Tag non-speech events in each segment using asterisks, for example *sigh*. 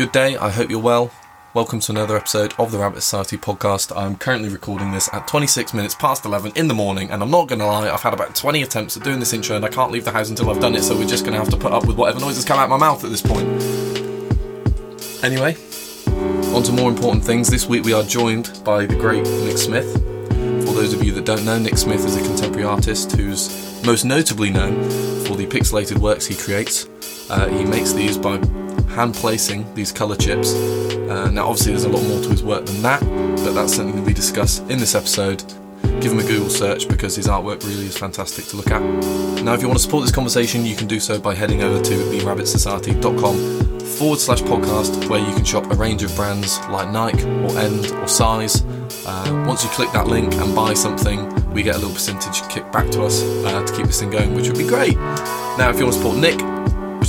Good day, I hope you're well. Welcome to another episode of the Rabbit Society podcast. I'm currently recording this at 26 minutes past 11 in the morning, and I'm not to lie, I've had about 20 attempts at doing this intro, and I can't leave the house until I've done it, so we're just to have to put up with whatever noises come out of my mouth at this point. Anyway, on to more important things. This week we are joined by the great Nick Smith. For those of you that don't know, Nick Smith is a contemporary artist who's most notably known for the pixelated works he creates. Uh, he makes these by hand placing these colour chips. Uh, now, obviously, there's a lot more to his work than that, but that's something that we discuss in this episode. Give him a Google search because his artwork really is fantastic to look at. Now, if you want to support this conversation, you can do so by heading over to therabbitsociety.com forward slash podcast, where you can shop a range of brands like Nike or End or Size. Uh, once you click that link and buy something, we get a little percentage kicked back to us uh, to keep this thing going, which would be great. Now, if you want to support Nick,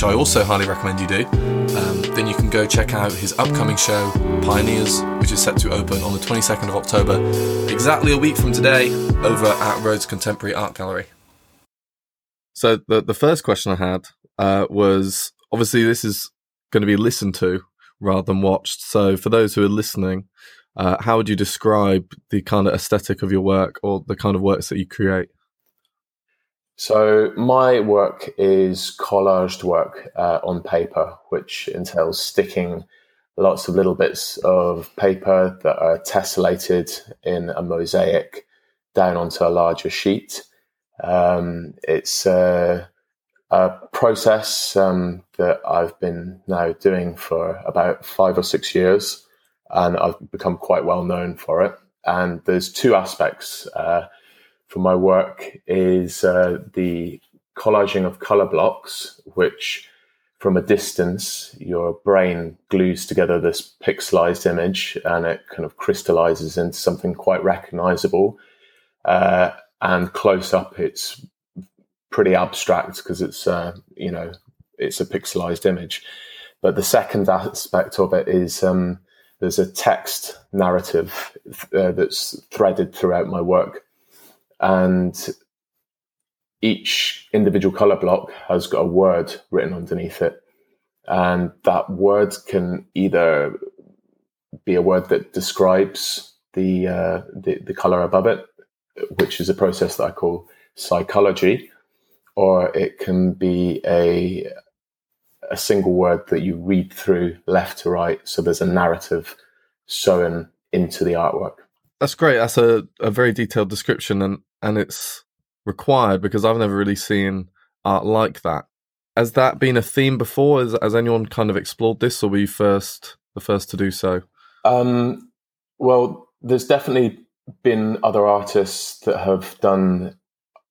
which I also highly recommend you do, um, then you can go check out his upcoming show, Pioneers, which is set to open on the 22nd of October, exactly a week from today, over at Rhodes Contemporary Art Gallery. So, the, the first question I had uh, was obviously, this is going to be listened to rather than watched. So, for those who are listening, uh, how would you describe the kind of aesthetic of your work or the kind of works that you create? So my work is collaged work uh, on paper, which entails sticking lots of little bits of paper that are tessellated in a mosaic down onto a larger sheet. Um, it's a, a process um, that I've been now doing for about five or six years, and I've become quite well known for it. And there's two aspects. Uh, for my work is uh, the collaging of color blocks, which from a distance, your brain glues together this pixelized image and it kind of crystallizes into something quite recognizable. Uh, and close up, it's pretty abstract because it's, uh, you know, it's a pixelized image. But the second aspect of it is um, there's a text narrative uh, that's threaded throughout my work and each individual color block has got a word written underneath it. And that word can either be a word that describes the, uh, the, the color above it, which is a process that I call Psycolourgy, or it can be a a single word that you read through left to right. So there's a narrative sewn into the artwork. That's great. That's a, a very detailed description, and and it's required because I've never really seen art like that. Has that been a theme before? Has, has anyone kind of explored this, or were you first the first to do so? Um, well, there's definitely been other artists that have done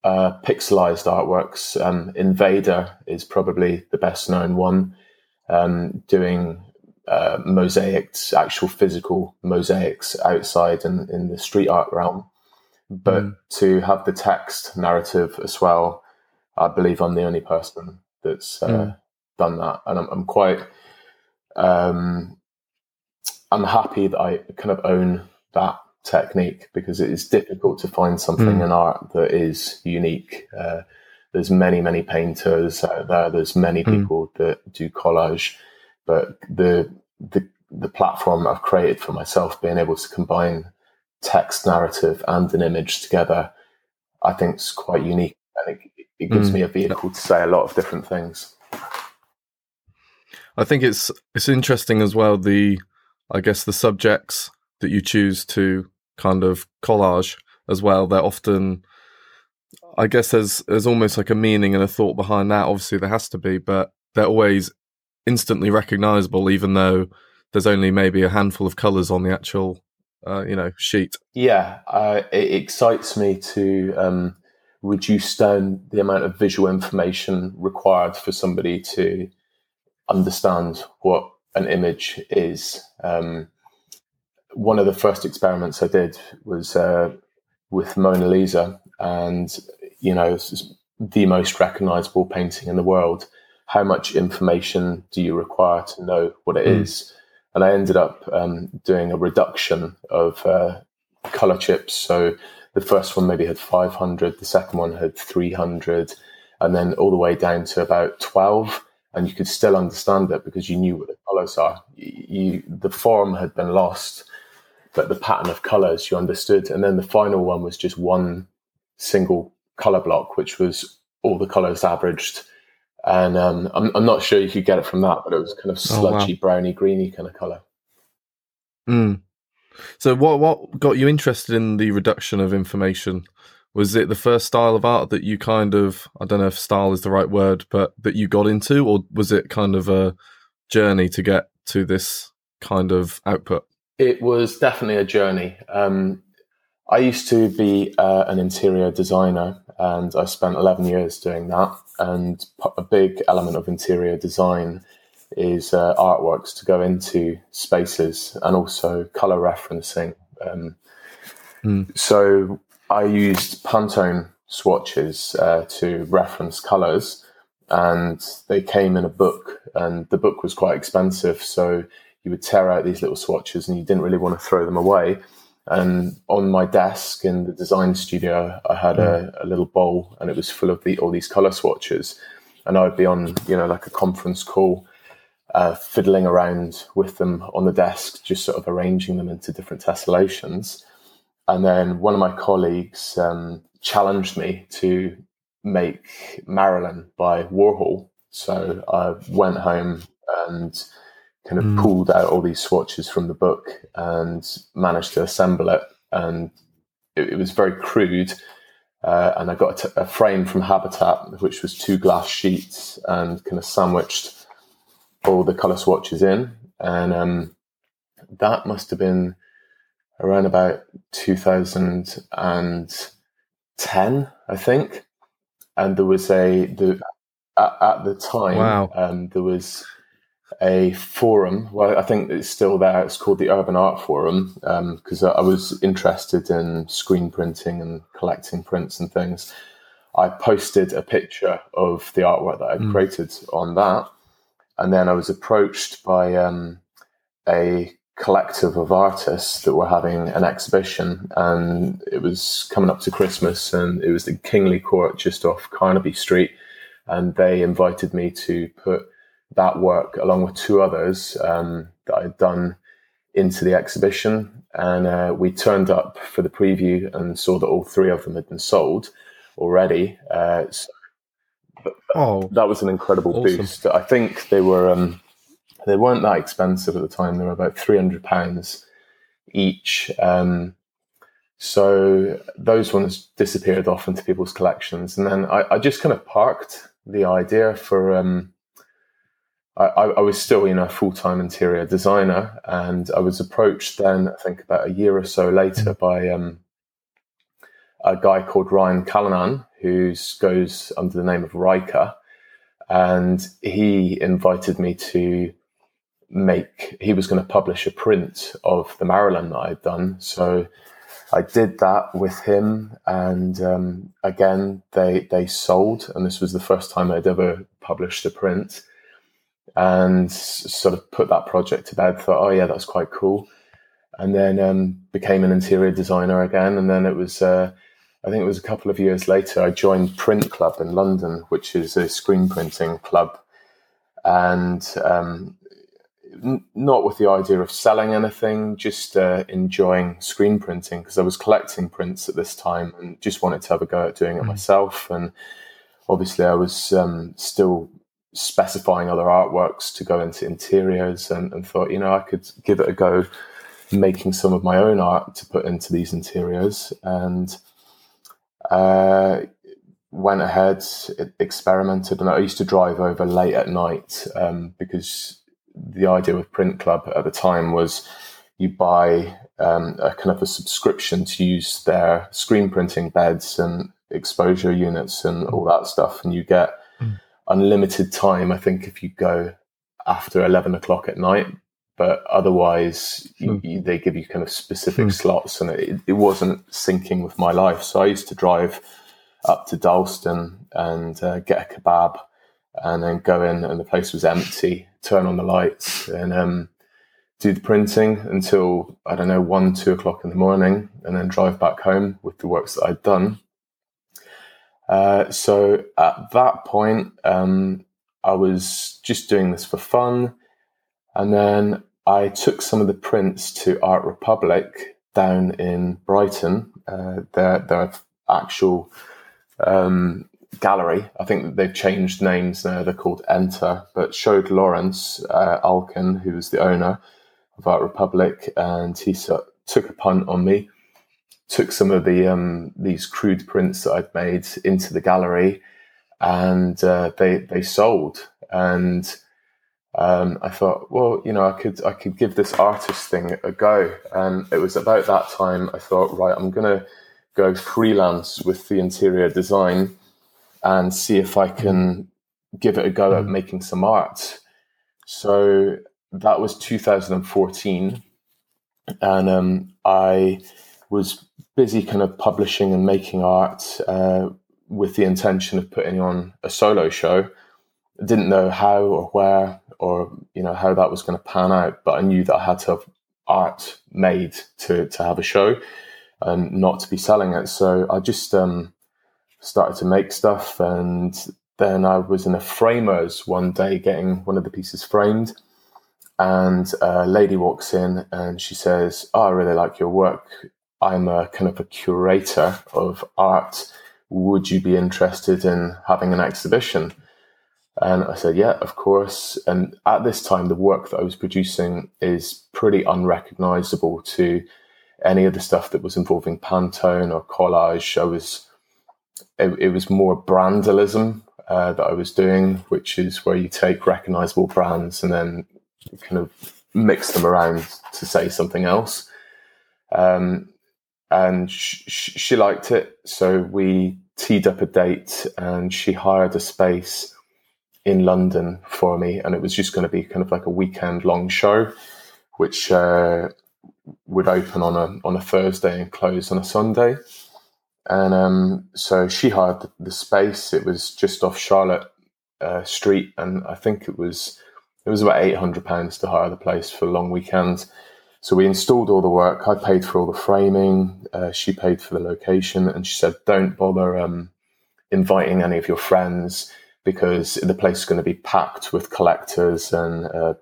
uh, pixelized artworks. Um, Invader is probably the best known one, um, doing uh, mosaics, actual physical mosaics outside and in the street art realm. But mm. to have the text narrative as well, I believe I'm the only person that's uh, mm. done that, and I'm, I'm quite. Um, I'm happy that I kind of own that technique because it is difficult to find something mm. in art that is unique. Uh, there's many, many painters out there. There's many mm. people that do collage, but the the the platform I've created for myself, being able to combine text narrative and an image together, I think is quite unique. And it, it gives mm. me a vehicle to say a lot of different things. I think it's it's interesting as well. The I guess the subjects that you choose to kind of collage as well. They're often, I guess, there's there's almost like a meaning and a thought behind that. Obviously, there has to be, but they're always instantly recognizable, even though there's only maybe a handful of colors on the actual uh, you know sheet. Yeah, uh, it excites me to um, reduce down the amount of visual information required for somebody to understand what an image is. Um, one of the first experiments I did was uh, with Mona Lisa, and you know, the most recognizable painting in the world. How much information do you require to know what it mm. is? And I ended up um, doing a reduction of uh, color chips. So the first one maybe had 500, the second one had 300, and then all the way down to about 12. And you could still understand it because you knew what the colours are. You, the form had been lost, but the pattern of colours you understood. And then the final one was just one single colour block, which was all the colours averaged. And um, I'm, I'm not sure you could get it from that, but it was kind of sludgy, oh, wow. browny, greeny kind of colour. Mm. So, what what got you interested in the reduction of information? Was it the first style of art that you kind of I don't know if style is the right word, but that you got into, or was it kind of a journey to get to this kind of output? It was definitely a journey. Um, I used to be uh, an interior designer, and I spent eleven years doing that. And a big element of interior design is uh, artworks to go into spaces and also color referencing. Um, mm. So I used Pantone swatches uh, to reference colors, and they came in a book, and the book was quite expensive. So you would tear out these little swatches, and you didn't really want to throw them away. And on my desk in the design studio, I had a, a, little bowl, and it was full of the, all these color swatches. And I'd be on, you know, like a conference call, uh, fiddling around with them on the desk, just sort of arranging them into different tessellations. And then one of my colleagues um, challenged me to make Marilyn by Warhol. So I went home and kind of mm. pulled out all these swatches from the book and managed to assemble it. And it, it was very crude. Uh, and I got a, t- a frame from Habitat, which was two glass sheets and kind of sandwiched all the color swatches in. And um, that must have been around about 2010, I think. And there was a the at, at the time wow. um, there was a forum. Well, I think it's still there. It's called the Urban Art Forum because um, I was interested in screen printing and collecting prints and things. I posted a picture of the artwork that I'd mm. created on that, and then I was approached by um, a collective of artists that were having an exhibition, and it was coming up to Christmas, and it was the Kingly Court just off Carnaby Street, and they invited me to put that work along with two others um, that I'd done into the exhibition, and uh, we turned up for the preview and saw that all three of them had been sold already. Uh, so oh, that was an incredible awesome. boost. I think they were. Um, they weren't that expensive at the time. They were about three hundred pounds each. Um, so those ones disappeared off into people's collections, and then I, I just kind of parked the idea for. Um, I, I, was still, you know, a full time interior designer, and I was approached then, I think about a year or so later, by um, a guy called Ryan Callanan, who goes under the name of RYCA, and he invited me to make he was going to publish a print of the Marilyn that I'd done. So I did that with him, and um, again they they sold, and this was the first time I'd ever published a print, and sort of put that project to bed. Thought, oh yeah, that's quite cool, and then um, became an interior designer again, and then it was. Uh, I think it was a couple of years later, I joined Print Club in London, which is a screen printing club. And um, n- not with the idea of selling anything, just uh, enjoying screen printing because I was collecting prints at this time and just wanted to have a go at doing it mm. myself. And obviously, I was um, still specifying other artworks to go into interiors and, and, thought, you know, I could give it a go making some of my own art to put into these interiors. And uh, went ahead, experimented, and I used to drive over late at night um, because the idea with Print Club at the time was you buy um, a kind of a subscription to use their screen printing beds and exposure units and all that stuff, and you get. Unlimited time. I think if you go after eleven o'clock at night, but otherwise mm. you, hmm. you, they give you kind of specific mm. slots, and it, it, wasn't syncing with my life. So I used to drive up to Dalston and uh, get a kebab and then go in and the place was empty, turn on the lights and um, do the printing until, I don't know, one, two o'clock in the morning and then drive back home with the works that I'd done. Uh, so at that point, um, I was just doing this for fun. And then I took some of the prints to Art Republic down in Brighton, uh, their, their actual um, gallery. I think they've changed names now. They're called Enter, but showed Lawrence uh, Alkin, who was the owner of Art Republic, and he took a punt on me. Took some of the um, these crude prints that I'd made into the gallery, and uh, they they sold. And um, I thought, well, you know, I could I could give this artist thing a go. And it was about that time I thought, right, I'm gonna go freelance with the interior design and see if I can give it a go at mm. making some art. So that was 2014, and um, I was busy kind of publishing and making art uh, with the intention of putting on a solo show. Didn't know how or where or you know how that was going to pan out, but I knew that I had to have art made to to have a show and not to be selling it. So I just um, started to make stuff, and then I was in a framers one day getting one of the pieces framed, and a lady walks in and she says, "Oh, I really like your work. I'm a kind of a curator of art. Would you be interested in having an exhibition?" And I said, yeah, of course. And at this time, the work that I was producing is pretty unrecognizable to any of the stuff that was involving Pantone or collage. I was, it, it was more brandalism uh, that I was doing, which is where you take recognizable brands and then kind of mix them around to say something else. Um, and sh- she liked it. So we teed up a date and she hired a space in London for me, and it was just going to be kind of like a weekend long show, which uh, would open on a on a Thursday and close on a Sunday. And um, so she hired the, the, space. It was just off Charlotte uh, Street, and I think it was it was about eight hundred pounds to hire the place for long weekend. So we installed all the work. I paid for all the framing. Uh, she paid for the location, and she said, "Don't bother um, inviting any of your friends because the place is going to be packed with collectors and uh,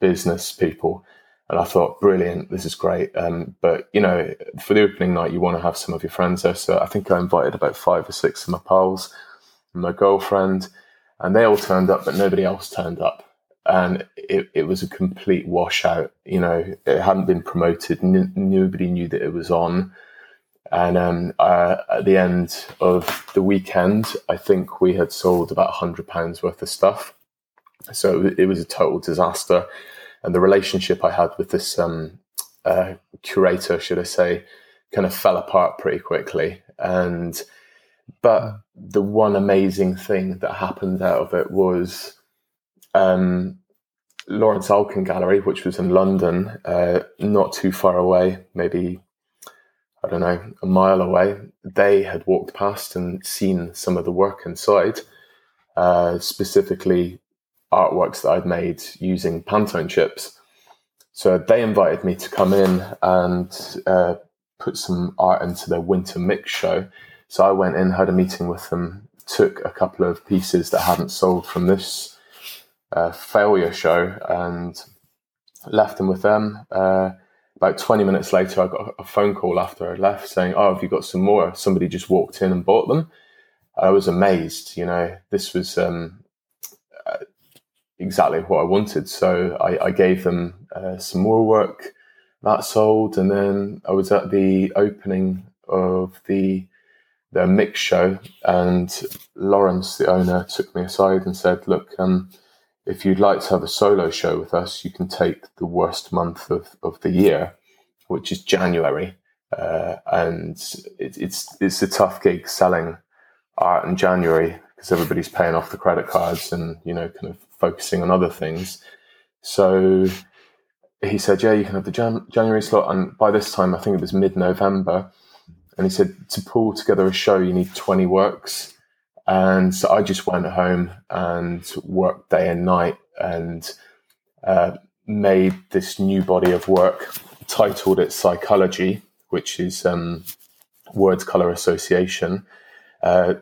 business people. And I thought, brilliant, this is great. Um, but, you know, for the opening night, you want to have some of your friends there. So I think I invited about five or six of my pals and my girlfriend, and they all turned up, but nobody else turned up. And it, it was a complete washout. You know, it hadn't been promoted. N- nobody knew that it was on. And um, uh, at the end of the weekend, I think we had sold about hundred pounds worth of stuff. So it was a total disaster. And the relationship I had with this um, uh, curator, should I say, kind of fell apart pretty quickly. And but the one amazing thing that happened out of it was um, Lawrence Alkin Gallery, which was in London, uh, not too far away, maybe I don't know, a mile away, they had walked past and seen some of the work inside, uh, specifically artworks that I'd made using Pantone chips. So they invited me to come in and uh, put some art into their winter mix show. So I went in, had a meeting with them, took a couple of pieces that hadn't sold from this uh, failure show, and left them with them. Uh, about 20 minutes later, I got a phone call after I left saying, Oh, have you got some more? Somebody just walked in and bought them. I was amazed. You know, this was um, uh, exactly what I wanted. So I, I gave them uh, some more work that sold. And then I was at the opening of the the mix show, and Lawrence, the owner, took me aside and said, "Look, um, if you'd like to have a solo show with us, you can take the worst month of, of the year, which is January. Uh, and it, it's it's a tough gig selling art in January because everybody's paying off the credit cards and you know kind of focusing on other things. So he said, "Yeah, you can have the Jan- January slot." And by this time, I think it was mid-November, and he said to pull together a show, you need twenty works. And so I just went home and worked day and night and uh, made this new body of work, titled it Psycolourgy, which is um, words color association. Uh,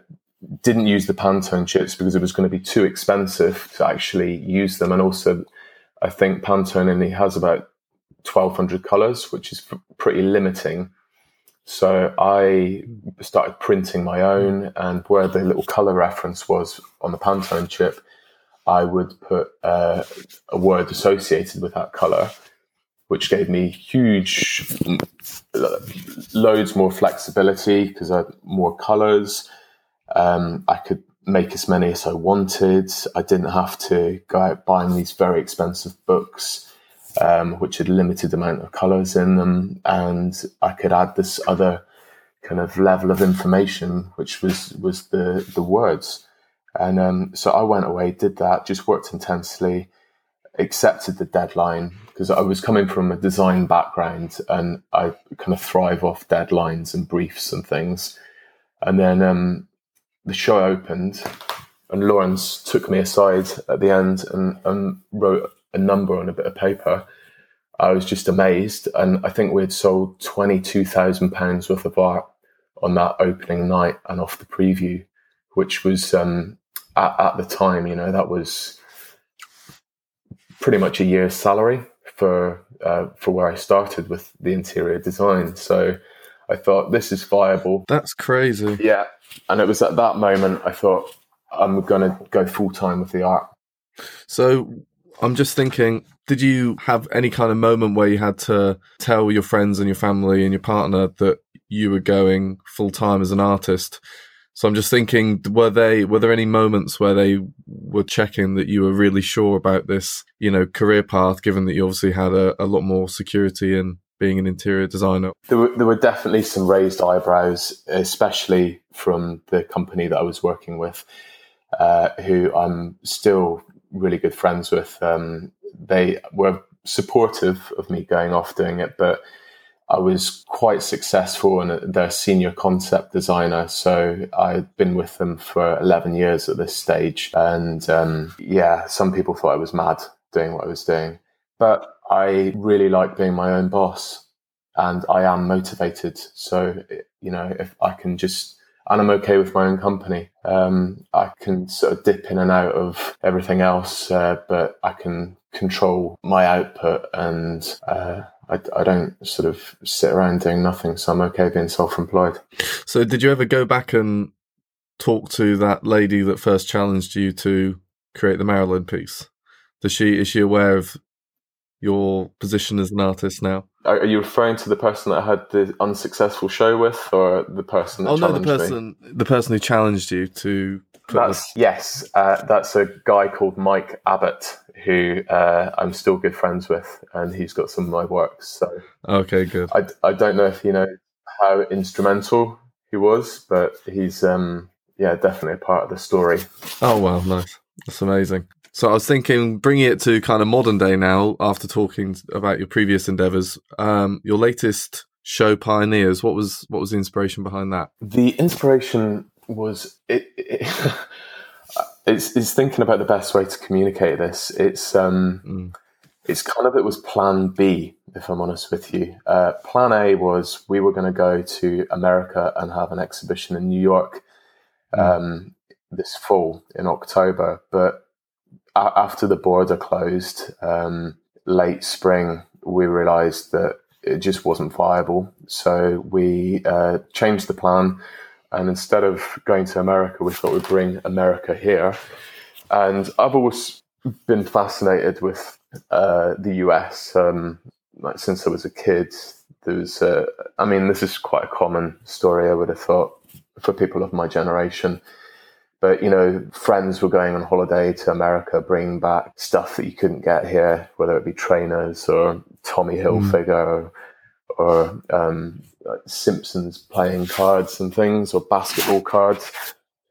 didn't use the Pantone chips because it was going to be too expensive to actually use them, and also I think Pantone only has about 1200 colors, which is pretty limiting. So I started printing my own, and where the little color reference was on the Pantone chip, I would put uh, a word associated with that color, which gave me huge, loads more flexibility because I had more colors. Um, I could make as many as I wanted. I didn't have to go out buying these very expensive books, um, which had limited amount of colors in them, and I could add this other kind of level of information, which was was the the words. And um, so I went away, did that, just worked intensely, accepted the deadline because I was coming from a design background and I kind of thrive off deadlines and briefs and things. And then um, the show opened, and Lawrence took me aside at the end and, and wrote a number on a bit of paper. I was just amazed, and I think we had sold twenty two thousand pounds worth of art on that opening night and off the preview, which was um, at, at the time, you know, that was pretty much a year's salary for uh, for where I started with the interior design. So I thought this is viable. That's crazy. Yeah, and it was at that moment I thought I'm going to go full time with the art. So I'm just thinking, did you have any kind of moment where you had to tell your friends and your family and your partner that you were going full time as an artist? So I'm just thinking, were they were there any moments where they were checking that you were really sure about this, you know, career path, given that you obviously had a, a lot more security in being an interior designer? There were, there were definitely some raised eyebrows, especially from the company that I was working with, uh, who I'm still really good friends with. Um, they were supportive of me going off doing it, but I was quite successful and their senior concept designer. So I'd been with them for 11 years at this stage. And um, yeah, some people thought I was mad doing what I was doing. But I really like being my own boss and I am motivated. So, you know, if I can just, and I'm okay with my own company. Um, I can sort of dip in and out of everything else, uh, but I can control my output and uh, I, I, don't sort of sit around doing nothing. So I'm okay being self employed. So, did you ever go back and talk to that lady that first challenged you to create the Marilyn piece? Does she is she aware of your position as an artist now? Are you referring to the person that I had the unsuccessful show with, or the person? That oh no, the person, me? the person who challenged you to. That's the... yes. Uh, that's a guy called Mike Abbott, who uh, I'm still good friends with, and he's got some of my works. So okay, good. I, I don't know if you know how instrumental he was, but he's um yeah definitely a part of the story. Oh wow, nice. That's amazing. So I was thinking, bringing it to kind of modern day now, after talking about your previous endeavors, um, your latest show, Pioneers. What was what was the inspiration behind that? The inspiration was it, it *laughs* it's, it's thinking about the best way to communicate this. It's um, mm. it's kind of it was Plan B, if I'm honest with you. Uh, plan A was we were going to go to America and have an exhibition in New York mm. um, this fall in October, but after the border closed um, late spring, we realised that it just wasn't viable. So we uh, changed the plan, and instead of going to America, we thought we'd bring America here. And I've always been fascinated with uh, the US. Um, like since I was a kid, there was. Uh, I mean, this is quite a common story. I would have thought for people of my generation but you know, friends were going on holiday to America, bringing back stuff that you couldn't get here, whether it be trainers or Tommy Hilfiger mm. or, or um, Simpsons playing cards and things, or basketball cards.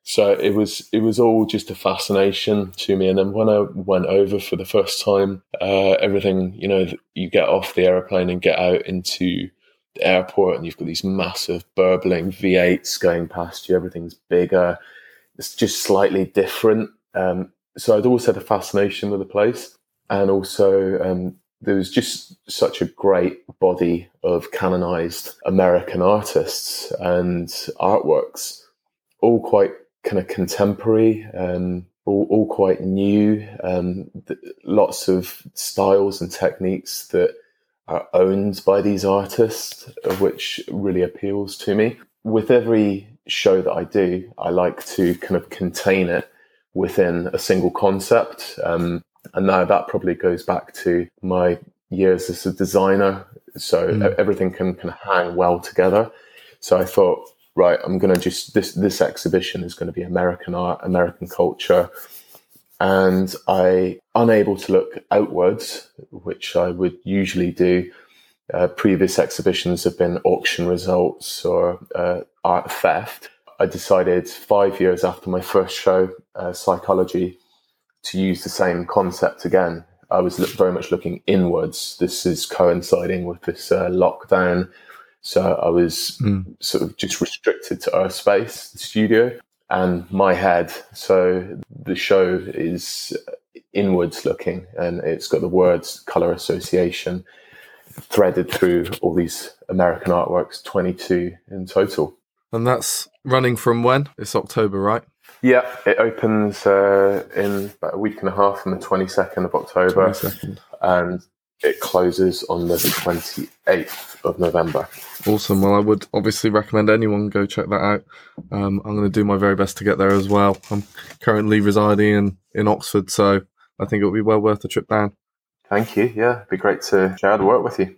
So it was it was all just a fascination to me. And then when I went over for the first time, uh, everything you know, you get off the airplane and get out into the airport, and you've got these massive burbling V8s going past you. Everything's bigger it's just slightly different. Um, so I'd always had a fascination with the place, and also um, there was just such a great body of canonized American artists and artworks, all quite kind of contemporary, um, all, all quite new. Um, th- lots of styles and techniques that are owned by these artists, which really appeals to me. With every show that I do, I like to kind of contain it within a single concept. Um, and now that probably goes back to my years as a designer. So mm. everything can, can hang well together. So I thought, right, I'm going to just, this, this exhibition is going to be American art, American culture. And I, unable to look outwards, which I would usually do, uh, previous exhibitions have been auction results or uh, art theft. I decided five years after my first show, uh, Psycolourgy, to use the same concept again. I was look, very much looking inwards. This is coinciding with this uh, lockdown. So I was mm. sort of just restricted to our space, the studio, and my head. So the show is inwards looking and it's got the words color association threaded through all these American artworks, 22 in total. And that's running from when? It's October, right? Yeah, it opens uh, in about a week and a half on the 22nd of October. 22nd. And it closes on the 28th of November. Awesome. Well, I would obviously recommend anyone go check that out. Um, I'm going to do my very best to get there as well. I'm currently residing in, in Oxford, so I think it'll be well worth the trip down. Thank you. Yeah, it'd be great to share the work with you.